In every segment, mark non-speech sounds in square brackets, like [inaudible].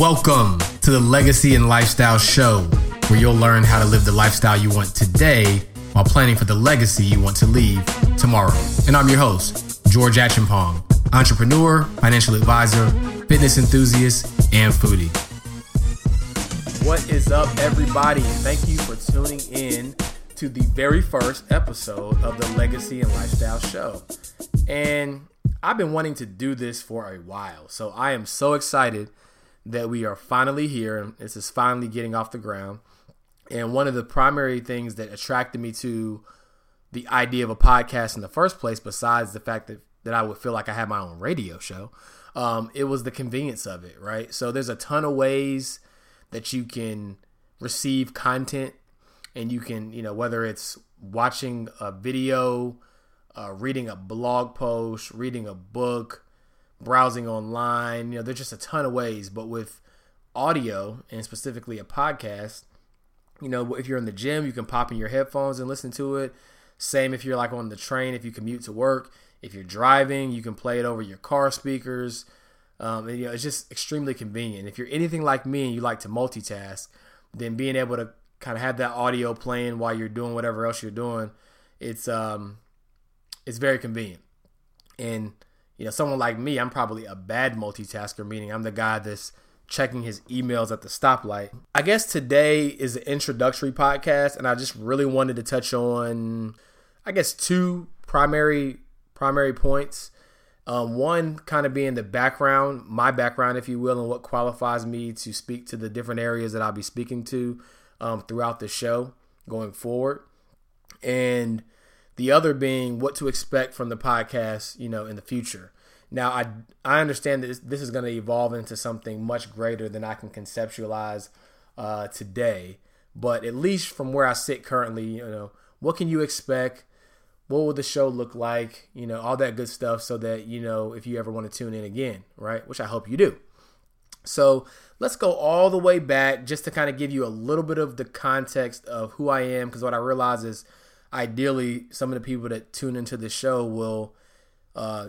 Welcome to the Legacy and Lifestyle Show, where you'll learn how to live the lifestyle you want today while planning for the legacy you want to leave tomorrow. And I'm your host, George Acheampong, entrepreneur, financial advisor, fitness enthusiast, and foodie. What is up, everybody? And thank you for tuning in to the very first episode of the Legacy and Lifestyle Show. And I've been wanting to do this for a while, so I am so excited that we are finally here. This is finally getting off the ground. And one of the primary things that attracted me to the idea of a podcast in the first place, besides the fact that, that I would feel like I had my own radio show, um, it was the convenience of it, right? So there's a ton of ways that you can receive content and you can, you know, whether it's watching a video, uh, reading a blog post, reading a book, browsing online. You know, there's just a ton of ways. But with audio and specifically a podcast, you know, if you're in the gym, you can pop in your headphones and listen to it. Same if you're like on the train, if you commute to work. If you're driving, you can play it over your car speakers. Um, and, you know, it's just extremely convenient. If you're anything like me and you like to multitask, then being able to kind of have that audio playing while you're doing whatever else you're doing, it's um, it's very convenient. And you know, someone like me, I'm probably a bad multitasker, meaning I'm the guy that's checking his emails at the stoplight. I guess today is an introductory podcast, and I just really wanted to touch on, I guess, two primary primary points. Um, one kind of being the background, my background, if you will, and what qualifies me to speak to the different areas that I'll be speaking to um, throughout the show going forward. And the other being what to expect from the podcast, you know, in the future. Now, I I understand that this, is going to evolve into something much greater than I can conceptualize uh, today. But at least from where I sit currently, you know, what can you expect? What will the show look like? You know, all that good stuff, so that you know if you ever want to tune in again, right? Which I hope you do. So let's go all the way back just to kind of give you a little bit of the context of who I am, because what I realize is ideally some of the people that tune into the show will uh,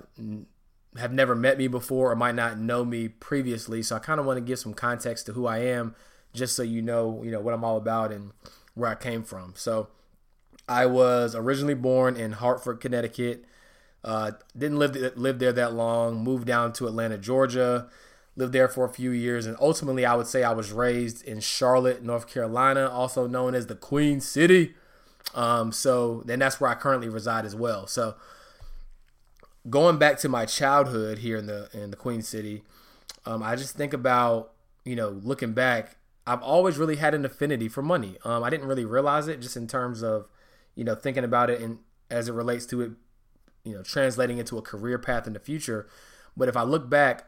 have never met me before or might not know me previously. So I kind of want to give some context to who I am, just so you know, you know what I'm all about and where I came from. So I was originally born in Hartford, Connecticut. Uh, didn't live live there that long. Moved down to Atlanta, Georgia. Lived there for a few years, and ultimately, I would say I was raised in Charlotte, North Carolina, also known as the Queen City. Um, so then that's where I currently reside as well. So going back to my childhood here in the in the Queen City, um, I just think about you know looking back. I've always really had an affinity for money. Um, I didn't really realize it just in terms of you know thinking about it and as it relates to it, you know, translating into a career path in the future. But if I look back,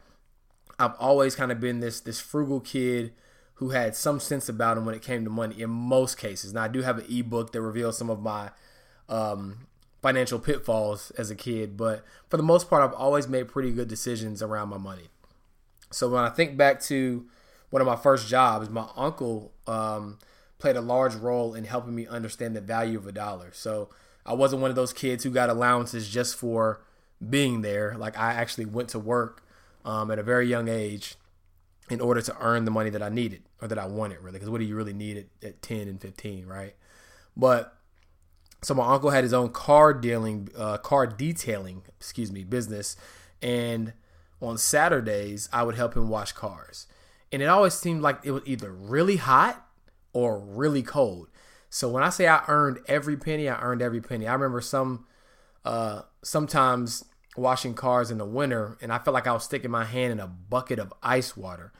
I've always kind of been this this frugal kid who had some sense about him when it came to money in most cases. Now I do have an ebook that reveals some of my um, financial pitfalls as a kid, but for the most part, I've always made pretty good decisions around my money. So when I think back to one of my first jobs, my uncle um, played a large role in helping me understand the value of a dollar. So I wasn't one of those kids who got allowances just for being there. Like I actually went to work um, at a very young age in order to earn the money that I needed or that I wanted, really. Because what do you really need at, at 10 and 15, right? But so my uncle had his own car dealing, uh, car detailing, excuse me, business, and on Saturdays I would help him wash cars, and it always seemed like it was either really hot or really cold. So when I say I earned every penny, I earned every penny. I remember some, uh, sometimes washing cars in the winter, and I felt like I was sticking my hand in a bucket of ice water.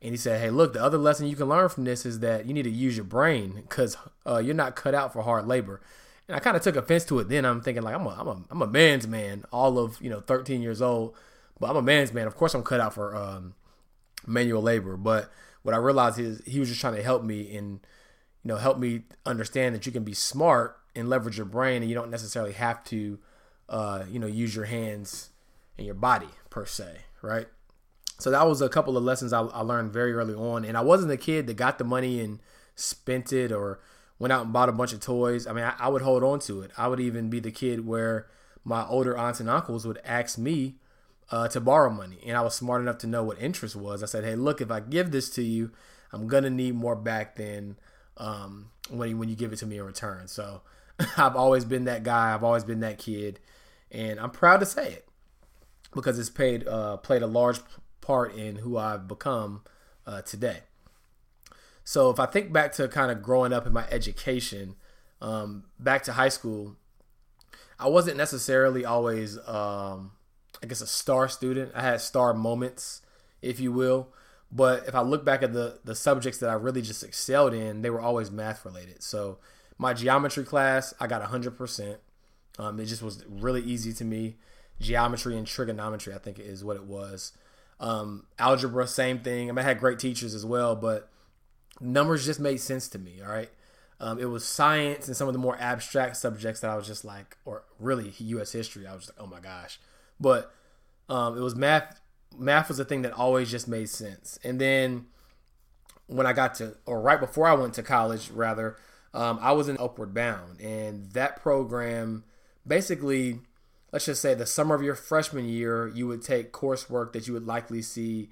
And he said, "Hey, look, the other lesson you can learn from this is that you need to use your brain because uh, you're not cut out for hard labor." And I kind of took offense to it. Then I'm thinking like I'm a I'm a I'm a man's man, all of you know 13 years old, but I'm a man's man. Of course, I'm cut out for um, manual labor. But what I realized is he was just trying to help me and you know help me understand that you can be smart and leverage your brain, and you don't necessarily have to uh, you know use your hands and your body per se, right? So that was a couple of lessons I, I learned very early on, and I wasn't a kid that got the money and spent it or went out and bought a bunch of toys. I mean, I, I, would hold on to it. I would even be the kid where my older aunts and uncles would ask me uh, to borrow money, and I was smart enough to know what interest was. I said, "Hey, look, if I give this to you, I'm gonna need more back than um, when when you give it to me in return." So [laughs] I've always been that guy. I've always been that kid, and I'm proud to say it because it's paid uh, played a large part in who I've become uh, today. So if I think back to kind of growing up in my education, um, back to high school, I wasn't necessarily always, um, I guess, a star student. I had star moments, if you will. But if I look back at the the subjects that I really just excelled in, they were always math related. So my geometry class, I got 100%. Um, it just was really easy to me. Geometry and trigonometry, I think, is what it was. Um, algebra, same thing. I mean, I had great teachers as well, but numbers just made sense to me. All right. Um, it was science and some of the more abstract subjects that I was just like, or really U.S. history. I was like, oh my gosh. But um, it was math. Math was a thing that always just made sense. And then when I got to, or right before I went to college, rather, um, I was in Upward Bound, and that program basically, let's just say, the summer of your freshman year, you would take coursework that you would likely see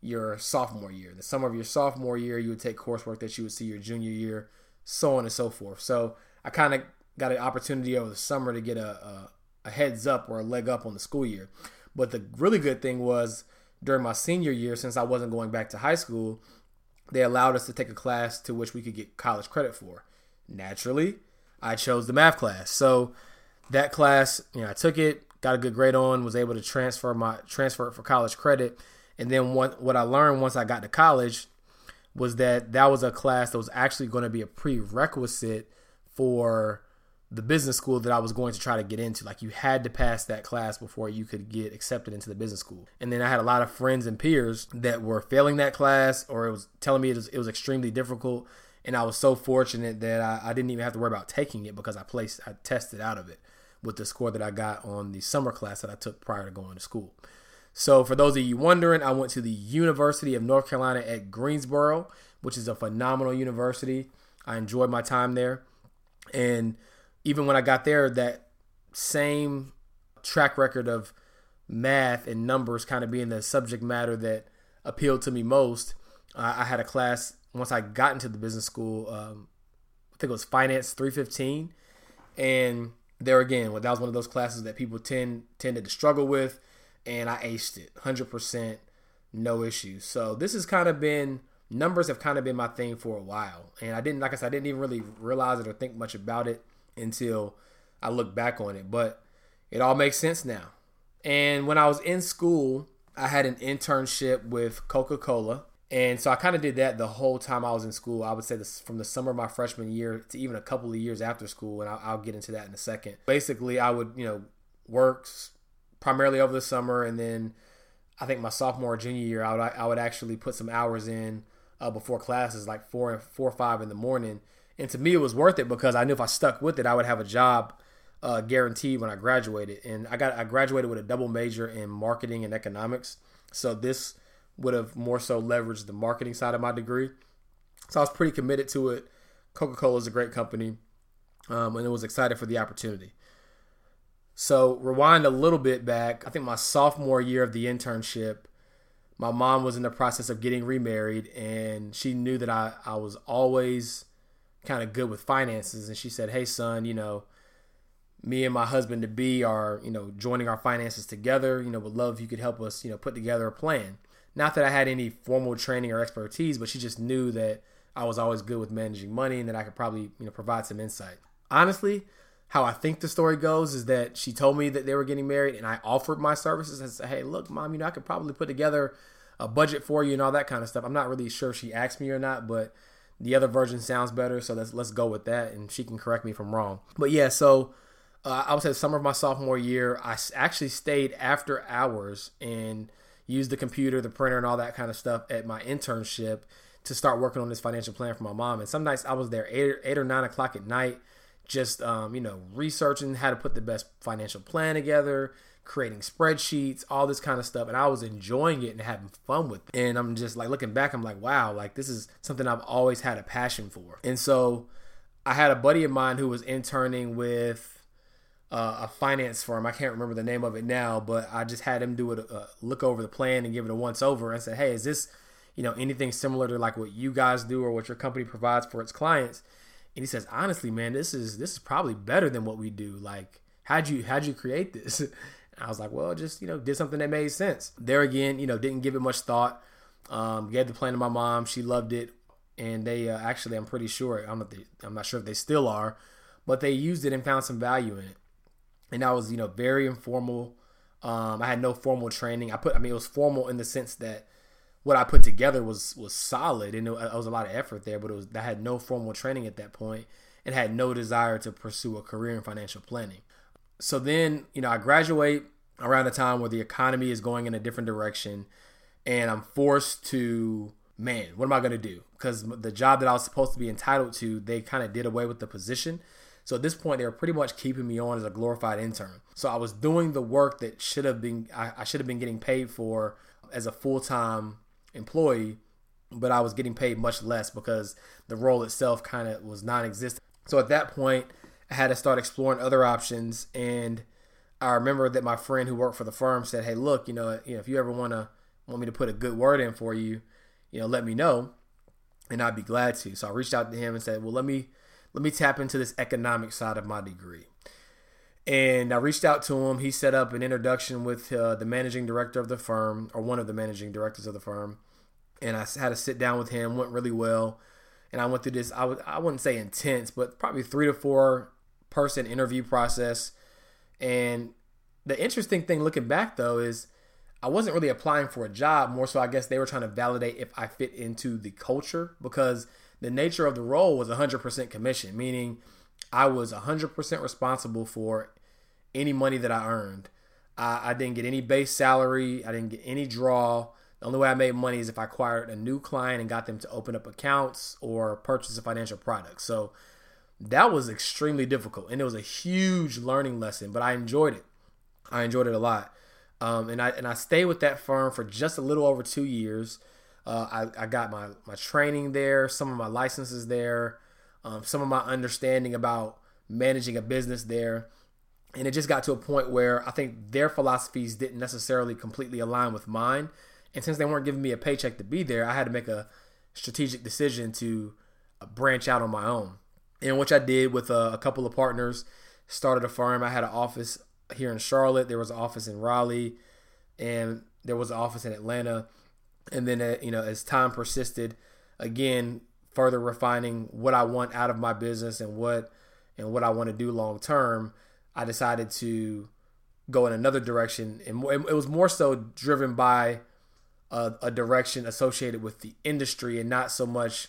your sophomore year. The summer of your sophomore year, you would take coursework that you would see your junior year, so on and so forth. So I kind of got an opportunity over the summer to get a, a, a heads up or a leg up on the school year. But the really good thing was during my senior year, since I wasn't going back to high school, they allowed us to take a class to which we could get college credit for. Naturally, I chose the math class. So that class, you know, I took it, got a good grade on, was able to transfer my transfer it for college credit and then what what I learned once I got to college was that that was a class that was actually going to be a prerequisite for the business school that I was going to try to get into. Like you had to pass that class before you could get accepted into the business school. And then I had a lot of friends and peers that were failing that class or it was telling me it was, it was extremely difficult. And I was so fortunate that I, I didn't even have to worry about taking it because I placed I tested out of it with the score that I got on the summer class that I took prior to going to school. So, for those of you wondering, I went to the University of North Carolina at Greensboro, which is a phenomenal university. I enjoyed my time there. And even when I got there, that same track record of math and numbers kind of being the subject matter that appealed to me most, I had a class once I got into the business school. Um, I think it was Finance 315. And there again, that was one of those classes that people tend tended to struggle with and I aced it 100%, no issues. So this has kind of been numbers have kind of been my thing for a while, and I didn't like I said I didn't even really realize it or think much about it until I look back on it, but it all makes sense now. And when I was in school, I had an internship with Coca Cola. And so I kind of did that the whole time I was in school. I would say this from the summer of my freshman year to even a couple of years after school, and I'll, I'll get into that in a second. Basically, I would you know work, primarily over the summer, and then I think my sophomore or junior year, I would I would actually put some hours in uh, before classes, like four and four or five in the morning. And to me, it was worth it because I knew if I stuck with it, I would have a job uh, guaranteed when I graduated. And I got I graduated with a double major in marketing and economics, so this would have more so leveraged the marketing side of my degree. So I was pretty committed to it. Coca Cola is a great company, um, and I was excited for the opportunity. So rewind a little bit back. I think my sophomore year of the internship, my mom was in the process of getting remarried, and she knew that I I was always kind of good with finances, and she said, "Hey, son, you know." me and my husband to be are you know joining our finances together you know would love if you could help us you know put together a plan not that i had any formal training or expertise but she just knew that i was always good with managing money and that i could probably you know provide some insight honestly how I think the story goes is that she told me that they were getting married, and I offered my services and said, "Hey, look, mom, you know, I could probably put together a budget for you and all that kind of stuff." I'm not really sure if she asked me or not, but the other version sounds better, so let's let's go with that, and she can correct me if I'm wrong. But yeah, so uh, I would say the summer of my sophomore year, I actually stayed after hours and used the computer, the printer, and all that kind of stuff at my internship to start working on this financial plan for my mom. And some nights I was there eight, eight or nine o'clock at night just um, you know researching how to put the best financial plan together creating spreadsheets all this kind of stuff. And i was enjoying it and having fun with it. And i'm just like looking back i'm like wow like this is something i've always had a passion for. And so i had a buddy of mine who was interning with uh, a finance firm. I can't remember the name of it now, but I just had him do it, uh, look over the plan and give it a once over and said, hey, is this, you know, anything similar to like what you guys do or what your company provides for its clients? And he says, honestly, man, this is this is probably better than what we do. Like, how'd you how'd you create this? [laughs] I was like, well, just you know, did something that made sense. There again, you know, didn't give it much thought. Um, gave the plan to my mom. She loved it, and they uh, actually, I'm pretty sure, I'm not, I'm not sure if they still are, but they used it and found some value in it and that was you know very informal. Um, I had no formal training. I put I mean it was formal in the sense that what I put together was was solid and it, it was a lot of effort there, but it was I had no formal training at that point and had no desire to pursue a career in financial planning. So then you know I graduate around a time where the economy is going in a different direction, and I'm forced to man, what am I going to do? Because the job that I was supposed to be entitled to, they kind of did away with the position. So at this point, they were pretty much keeping me on as a glorified intern. So I was doing the work that should have been I, I should have been getting paid for as a full time employee, but I was getting paid much less because the role itself kind of was non-existent. So at that point, I had to start exploring other options, and I remember that my friend who worked for the firm said, "Hey, look, you know, you know, if you ever want to want me to put a good word in for you, you know, let me know." and I'd be glad to. So I reached out to him and said, "Well, let me let me tap into this economic side of my degree. And I reached out to him. He set up an introduction with uh, the managing director of the firm, or one of the managing directors of the firm. And I had to sit down with him. Went really well. And I went through this. I would I wouldn't say intense, but probably three to four person interview process. And the interesting thing looking back though is I wasn't really applying for a job. More so, I guess they were trying to validate if I fit into the culture because the nature of the role was 100% commission, meaning I was 100% responsible for any money that I earned. I, I, didn't get any base salary, I didn't get any draw. The only way I made money is if I acquired a new client and got them to open up accounts or purchase a financial product. So that was extremely difficult and it was a huge learning lesson, but I enjoyed it. I enjoyed it a lot. Um, and I and I stayed with that firm for just a little over two years. Uh, I, I got my, my training there, some of my licenses there, um, some of my understanding about managing a business there. And it just got to a point where I think their philosophies didn't necessarily completely align with mine. And since they weren't giving me a paycheck to be there, I had to make a strategic decision to uh, branch out on my own. And which I did with a, a couple of partners. Started a firm. I had an office here in Charlotte. There was an office in Raleigh, and there was an office in Atlanta and then uh, you know as time persisted again further refining what i want out of my business and what and what i want to do long term i decided to go in another direction. And it was more so driven by a, a direction associated with the industry and not so much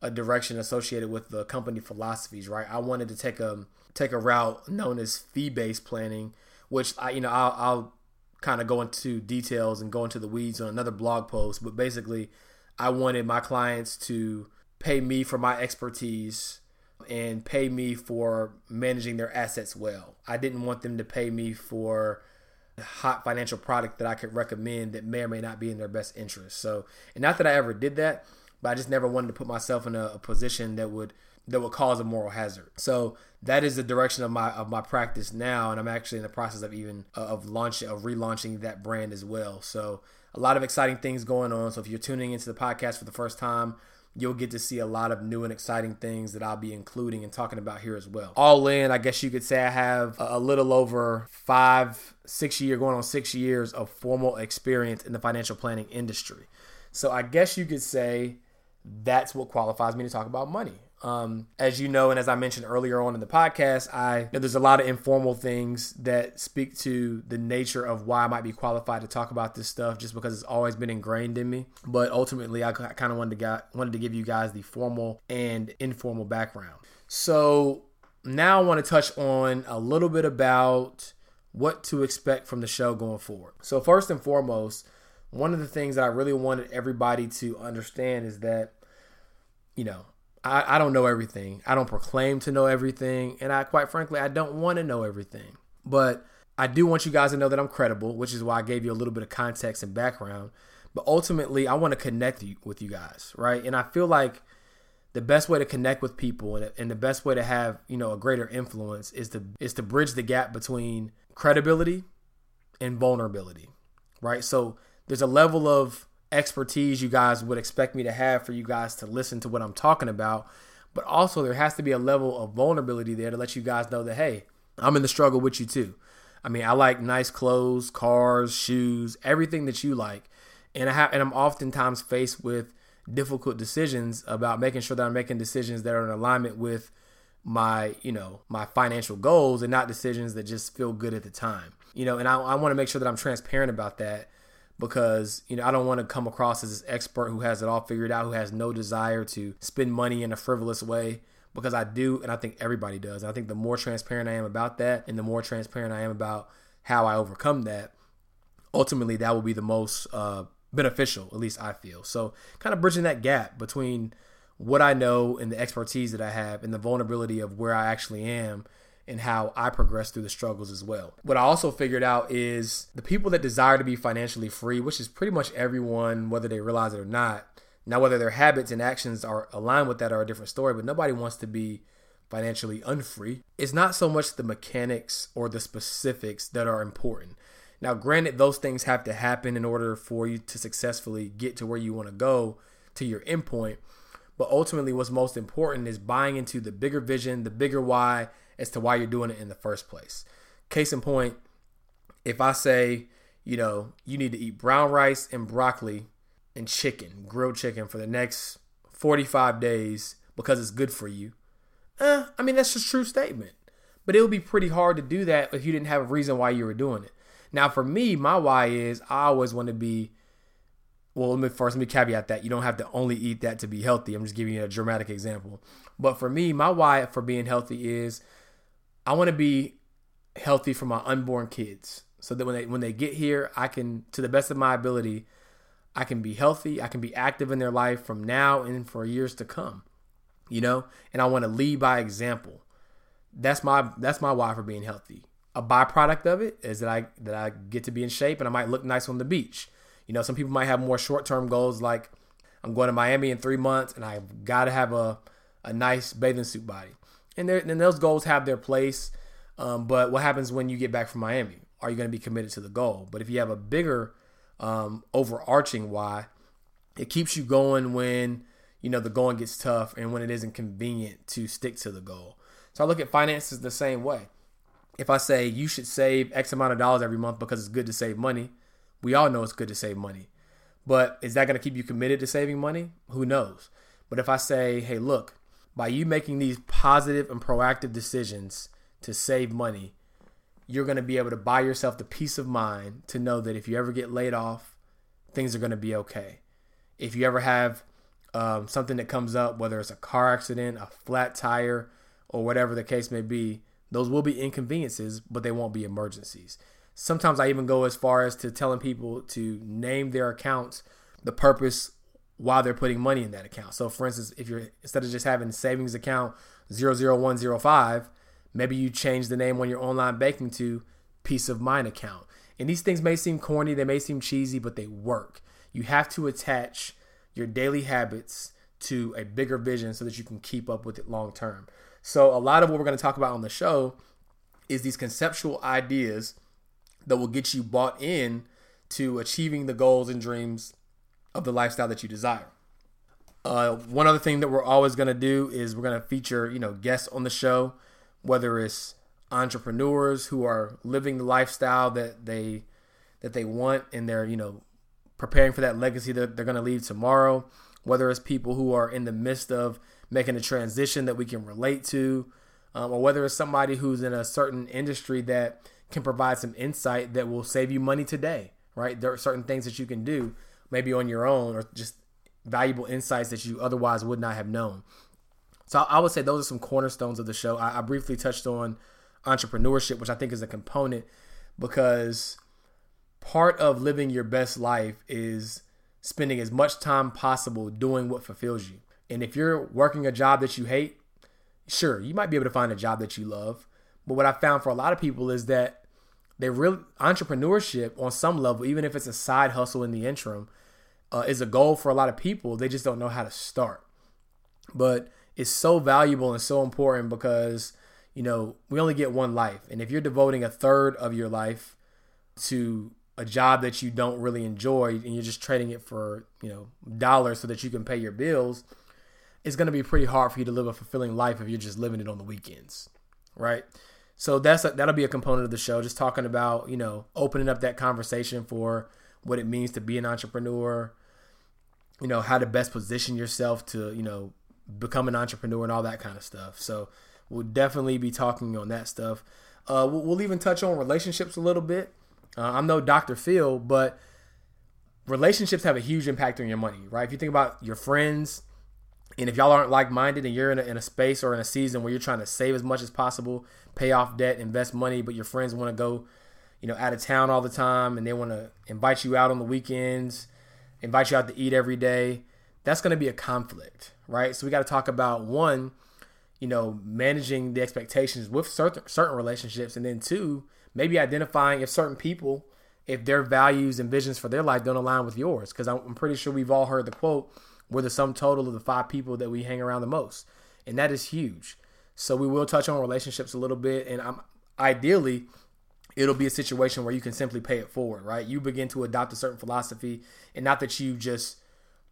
a direction associated with the company philosophies right? I wanted to take a take a route known as fee-based planning which i you know i'll, I'll kind of go into details and go into the weeds on another blog post, but basically, I wanted my clients to pay me for my expertise and pay me for managing their assets well. I didn't want them to pay me for a hot financial product that I could recommend that may or may not be in their best interest. So, and not that I ever did that, but I just never wanted to put myself in a, a position that would that would cause a moral hazard. So that is the direction of my of my practice now, and I'm actually in the process of even uh, of launching of relaunching that brand as well. So a lot of exciting things going on. So if you're tuning into the podcast for the first time, you'll get to see a lot of new and exciting things that I'll be including and talking about here as well. All in, I guess you could say I have a little over five, six year, going on six years of formal experience in the financial planning industry. So I guess you could say that's what qualifies me to talk about money. Um, as you know, and as I mentioned earlier on in the podcast, I you know, there's a lot of informal things that speak to the nature of why I might be qualified to talk about this stuff, just because it's always been ingrained in me. But ultimately, I kind of wanted to got, wanted to give you guys the formal and informal background. So now I want to touch on a little bit about what to expect from the show going forward. So first and foremost, one of the things that I really wanted everybody to understand is that you know I, I don't know everything. I don't proclaim to know everything. And I, quite frankly, I don't want to know everything. But I do want you guys to know that I'm credible, which is why I gave you a little bit of context and background. But ultimately, I want to connect you, with you guys, right? And I feel like the best way to connect with people and, and the best way to have you know a greater influence is to is to bridge the gap between credibility and vulnerability, right? So there's a level of expertise you guys would expect me to have for you guys to listen to what I'm talking about, but also there has to be a level of vulnerability there to let you guys know that hey, I'm in the struggle with you too. I mean, I like nice clothes, cars, shoes, everything that you like, and I have, and I'm oftentimes faced with difficult decisions about making sure that I'm making decisions that are in alignment with my, you know, my financial goals and not decisions that just feel good at the time. You know, and I, I want to make sure that I'm transparent about that because, you know, I don't want to come across as this expert who has it all figured out, who has no desire to spend money in a frivolous way because I do, and I think everybody does. I think the more transparent I am about that, and the more transparent I am about how I overcome that, ultimately that will be the most uh, beneficial, at least I feel. So, kind of bridging that gap between what I know and the expertise that I have, and the vulnerability of where I actually am. And how I progress through the struggles as well. What I also figured out is the people that desire to be financially free, which is pretty much everyone, whether they realize it or not, now, whether their habits and actions are aligned with that are a different story, but nobody wants to be financially unfree. It's not so much the mechanics or the specifics that are important. Now, granted, those things have to happen in order for you to successfully get to where you want to go to your endpoint. But ultimately, what's most important is buying into the bigger vision, the bigger why as to why you're doing it in the first place. Case in point, if I say, you know, you need to eat brown rice and broccoli and chicken, grilled chicken for the next 45 days because it's good for you. Eh, I mean, that's a true statement. But it would be pretty hard to do that if you didn't have a reason why you were doing it. Now, for me, my why is I always want to be. Well, let me first let me caveat that you don't have to only eat that to be healthy. I'm just giving you a dramatic example. But for me, my why for being healthy is I want to be healthy for my unborn kids, so that when they when they get here, I can, to the best of my ability, I can be healthy, I can be active in their life from now and for years to come. You know, and I want to lead by example. That's my that's my why for being healthy. A byproduct of it is that I that I get to be in shape and I might look nice on the beach. You know, some people might have more short-term goals like I'm going to Miami in 3 months and I've got to have a a nice bathing suit body. And and those goals have their place. Um, but what happens when you get back from Miami? Are you going to be committed to the goal? But if you have a bigger um, overarching why. It keeps you going when you know the going gets tough and when it isn't convenient to stick to the goal. So I look at finances the same way. If I say you should save X amount of dollars every month because it's good to save money, we all know it's good to save money. But is that going to keep you committed to saving money? Who knows? But if I say, hey, look, by you making these positive and proactive decisions to save money, you're going to be able to buy yourself the peace of mind to know that if you ever get laid off, things are going to be okay. If you ever have um, something that comes up, whether it's a car accident, a flat tire, or whatever the case may be, those will be inconveniences, but they won't be emergencies. Sometimes I even go as far as to telling people to name their accounts the purpose while they're putting money in that account. So, for instance, if you're instead of just having savings account 00105, Maybe you change the name on your online banking to Peace of Mind account. And these things may seem corny, they may seem cheesy, but they work. You have to attach your daily habits to a bigger vision so that you can keep up with it long term. So, a lot of what we're going to talk about on the show is these conceptual ideas that will get you bought in to achieving the goals and dreams of the lifestyle that you desire. Uh, one other thing that we're always going to do is we're going to feature, you know, guests on the show whether it's entrepreneurs who are living the lifestyle that they that they want and they're you know preparing for that legacy that they're going to leave tomorrow whether it's people who are in the midst of making a transition that we can relate to um, or whether it's somebody who's in a certain industry that can provide some insight that will save you money today right there are certain things that you can do maybe on your own or just valuable insights that you otherwise would not have known so I would say those are some cornerstones of the show. I, I briefly touched on entrepreneurship, which I think is a component because part of living your best life is spending as much time possible doing what fulfills you. And if you're working a job that you hate, sure, you might be able to find a job that you love. But what I found for a lot of people is that they really entrepreneurship on some level, even if it's a side hustle in the interim, uh, is a goal for a lot of people. They just don't know how to start. but it's so valuable and so important because you know we only get one life, and if you're devoting a third of your life to a job that you don't really enjoy and you're just trading it for you know dollars so that you can pay your bills it's going to be pretty hard for you to live a fulfilling life if you're just living it on the weekends right so that's a, that'll be a component of the show just talking about you know opening up that conversation for what it means to be an entrepreneur you know how to best position yourself to you know become an entrepreneur and all that kind of stuff so we'll definitely be talking on that stuff uh, we'll, we'll even touch on relationships a little bit uh, I'm no Dr. Phil, but relationships have a huge impact on your money, right? If you think about your friends, and if y'all aren't like minded and you're in a, in a space or in a season where you're trying to save as much as possible, pay off debt, invest money, but your friends want to go, you know, out of town all the time and they want to invite you out on the weekends, invite you out to eat every day, that's going to be a conflict, right? So we got to talk about one, you know, managing the expectations with certain certain relationships, and then two, maybe identifying if certain people, if their values and visions for their life don't align with yours. Because I'm pretty sure we've all heard the quote, we're the sum total of the five people that we hang around the most. And that is huge. So we will touch on relationships a little bit. And I'm ideally, it'll be a situation where you can simply pay it forward, right? You begin to adopt a certain philosophy, and not that you just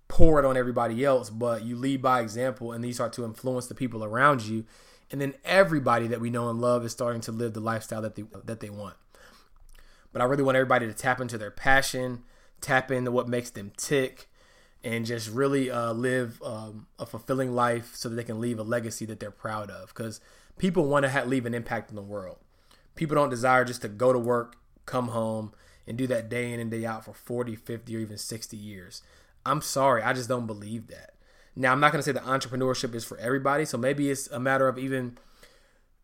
pour it on everybody else, but you lead by example and you start to influence the people around you and then everybody that we know and love is starting to live the lifestyle that they that they want. But I really want everybody to tap into their passion, tap into what makes them tick, and just really uh, live um, a fulfilling life so that they can leave a legacy that they're proud of. Because people want to ha- leave an impact in the world. People don't desire just to go to work, come home, and do that day in and day out for 40, 50, or even 60 years. I'm sorry, I just don't believe that. Now, I'm not going to say that entrepreneurship is for everybody. So maybe it's a matter of even,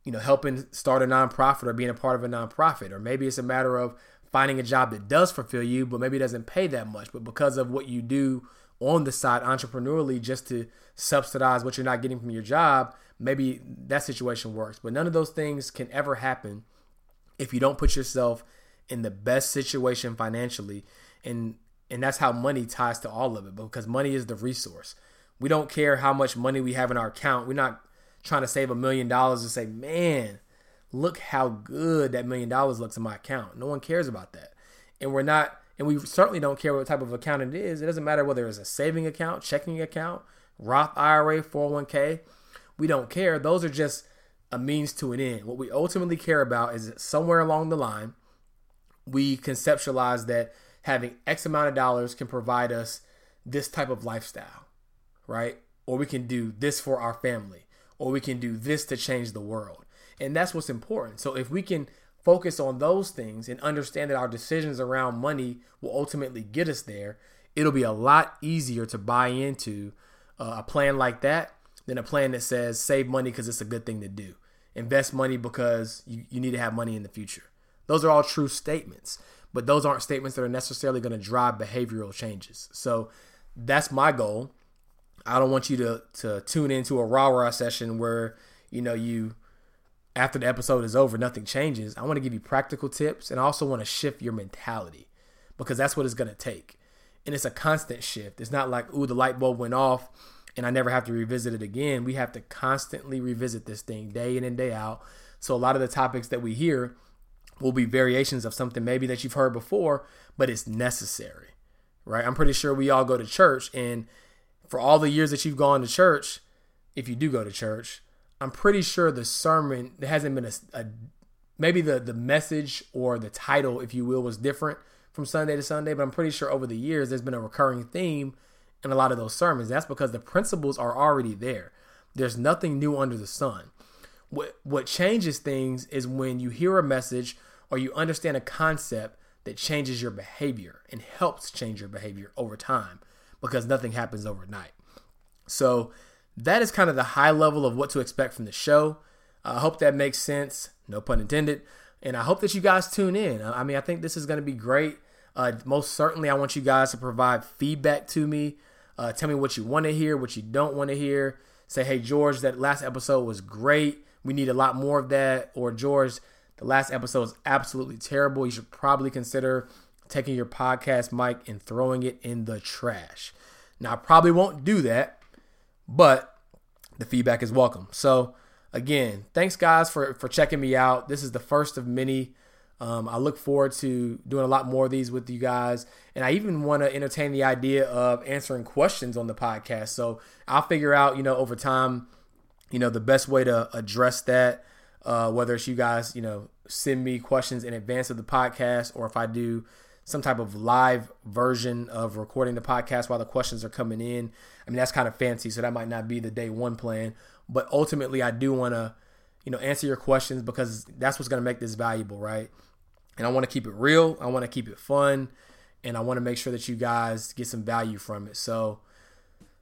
you know, helping start a nonprofit or being a part of a nonprofit. Or maybe it's a matter of finding a job that does fulfill you, but maybe it doesn't pay that much. But because of what you do on the side entrepreneurially just to subsidize what you're not getting from your job, maybe that situation works. But none of those things can ever happen if you don't put yourself in the best situation financially. And and that's how money ties to all of it because money is the resource. We don't care how much money we have in our account. We're not trying to save a million dollars and say, man, look how good that million dollars looks in my account. No one cares about that. And we're not, and we certainly don't care what type of account it is. It doesn't matter whether it's a saving account, checking account, Roth IRA, 401k. We don't care. Those are just a means to an end. What we ultimately care about is that somewhere along the line, we conceptualize that having X amount of dollars can provide us this type of lifestyle right? Or we can do this for our family, or we can do this to change the world. And that's what's important. So if we can focus on those things and understand that our decisions around money will ultimately get us there, it'll be a lot easier to buy into uh, a plan like that than a plan that says save money because it's a good thing to do, invest money because you, you need to have money in the future. Those are all true statements, but those aren't statements that are necessarily going to drive behavioral changes. So that's my goal I don't want you to to tune into a raw raw session where you know you after the episode is over nothing changes. I want to give you practical tips and I also want to shift your mentality because that's what it's going to take. And it's a constant shift. It's not like ooh the light bulb went off and I never have to revisit it again. We have to constantly revisit this thing day in and day out. So a lot of the topics that we hear will be variations of something maybe that you've heard before, but it's necessary. Right? I'm pretty sure we all go to church and for all the years that you've gone to church, if you do go to church, I'm pretty sure the sermon there hasn't been a, a maybe the the message or the title, if you will, was different from Sunday to Sunday, but I'm pretty sure over the years there's been a recurring theme in a lot of those sermons. That's because the principles are already there. There's nothing new under the sun. What what changes things is when you hear a message or you understand a concept that changes your behavior and helps change your behavior over time because nothing happens overnight. So that is kind of the high level of what to expect from the show. I hope that makes sense. No pun intended. And I hope that you guys tune in. I mean, I think this is going to be great. Uh, most certainly, I want you guys to provide feedback to me. Uh, tell me what you want to hear, what you don't want to hear. Say, hey, George, that last episode was great. We need a lot more of that. Or, George, the last episode was absolutely terrible. You should probably consider taking your podcast mic and throwing it in the trash. Now, I probably won't do that, but the feedback is welcome. So again, thanks guys for for checking me out. This is the first of many. Um, I look forward to doing a lot more of these with you guys, and I even want to entertain the idea of answering questions on the podcast. So I'll figure out, you know, over time, you know, the best way to address that. Uh, whether it's you guys, you know, send me questions in advance of the podcast, or if I do some type of live version of recording the podcast while the questions are coming in. I mean, that's kind of fancy, so that might not be the day one plan. But ultimately, I do want to, you know, answer your questions because that's what's going to make this valuable, right? And I want to keep it real. I want to keep it fun, and I want to make sure that you guys get some value from it. So,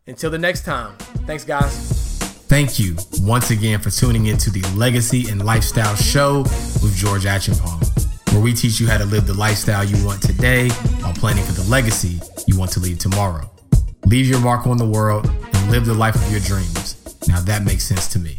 until the next time, thanks, guys. Thank you once again for tuning into the Legacy and Lifestyle Show with George Acheampong where we teach you how to live the lifestyle you want today while planning for the legacy you want to leave tomorrow. Leave your mark on the world and live the life of your dreams. Now that makes sense to me.